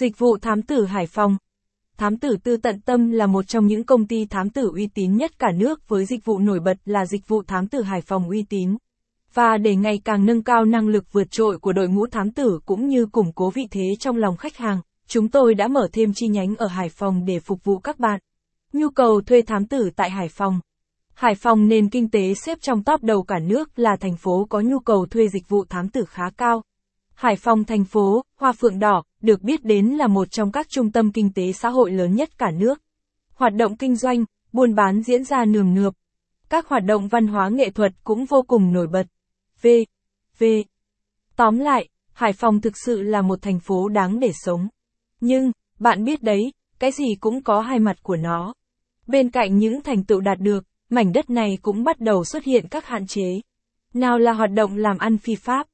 Dịch vụ thám tử Hải Phòng Thám tử tư tận tâm là một trong những công ty thám tử uy tín nhất cả nước với dịch vụ nổi bật là dịch vụ thám tử Hải Phòng uy tín. Và để ngày càng nâng cao năng lực vượt trội của đội ngũ thám tử cũng như củng cố vị thế trong lòng khách hàng, chúng tôi đã mở thêm chi nhánh ở Hải Phòng để phục vụ các bạn. Nhu cầu thuê thám tử tại Hải Phòng Hải Phòng nền kinh tế xếp trong top đầu cả nước là thành phố có nhu cầu thuê dịch vụ thám tử khá cao. Hải Phòng thành phố, Hoa Phượng Đỏ, được biết đến là một trong các trung tâm kinh tế xã hội lớn nhất cả nước. Hoạt động kinh doanh, buôn bán diễn ra nườm nượp. Các hoạt động văn hóa nghệ thuật cũng vô cùng nổi bật. V. V. Tóm lại, Hải Phòng thực sự là một thành phố đáng để sống. Nhưng, bạn biết đấy, cái gì cũng có hai mặt của nó. Bên cạnh những thành tựu đạt được, mảnh đất này cũng bắt đầu xuất hiện các hạn chế. Nào là hoạt động làm ăn phi pháp.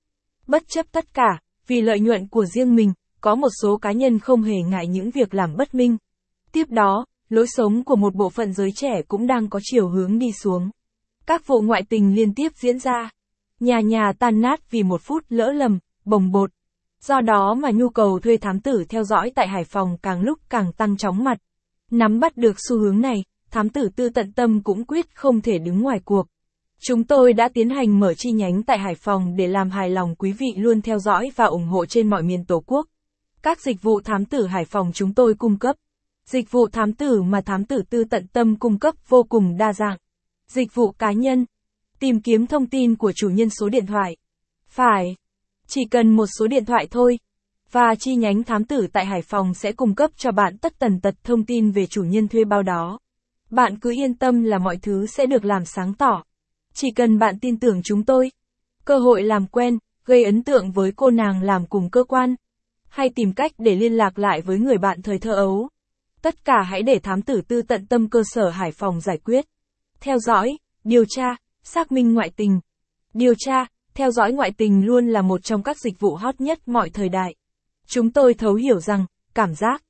Bất chấp tất cả, vì lợi nhuận của riêng mình, có một số cá nhân không hề ngại những việc làm bất minh. Tiếp đó, lối sống của một bộ phận giới trẻ cũng đang có chiều hướng đi xuống. Các vụ ngoại tình liên tiếp diễn ra. Nhà nhà tan nát vì một phút lỡ lầm, bồng bột. Do đó mà nhu cầu thuê thám tử theo dõi tại Hải Phòng càng lúc càng tăng chóng mặt. Nắm bắt được xu hướng này, thám tử tư tận tâm cũng quyết không thể đứng ngoài cuộc. Chúng tôi đã tiến hành mở chi nhánh tại Hải Phòng để làm hài lòng quý vị luôn theo dõi và ủng hộ trên mọi miền Tổ quốc. Các dịch vụ thám tử Hải Phòng chúng tôi cung cấp. Dịch vụ thám tử mà thám tử tư tận tâm cung cấp vô cùng đa dạng. Dịch vụ cá nhân. Tìm kiếm thông tin của chủ nhân số điện thoại. Phải. Chỉ cần một số điện thoại thôi. Và chi nhánh thám tử tại Hải Phòng sẽ cung cấp cho bạn tất tần tật thông tin về chủ nhân thuê bao đó. Bạn cứ yên tâm là mọi thứ sẽ được làm sáng tỏ. Chỉ cần bạn tin tưởng chúng tôi. Cơ hội làm quen, gây ấn tượng với cô nàng làm cùng cơ quan. Hay tìm cách để liên lạc lại với người bạn thời thơ ấu. Tất cả hãy để thám tử tư tận tâm cơ sở Hải Phòng giải quyết. Theo dõi, điều tra, xác minh ngoại tình. Điều tra, theo dõi ngoại tình luôn là một trong các dịch vụ hot nhất mọi thời đại. Chúng tôi thấu hiểu rằng, cảm giác,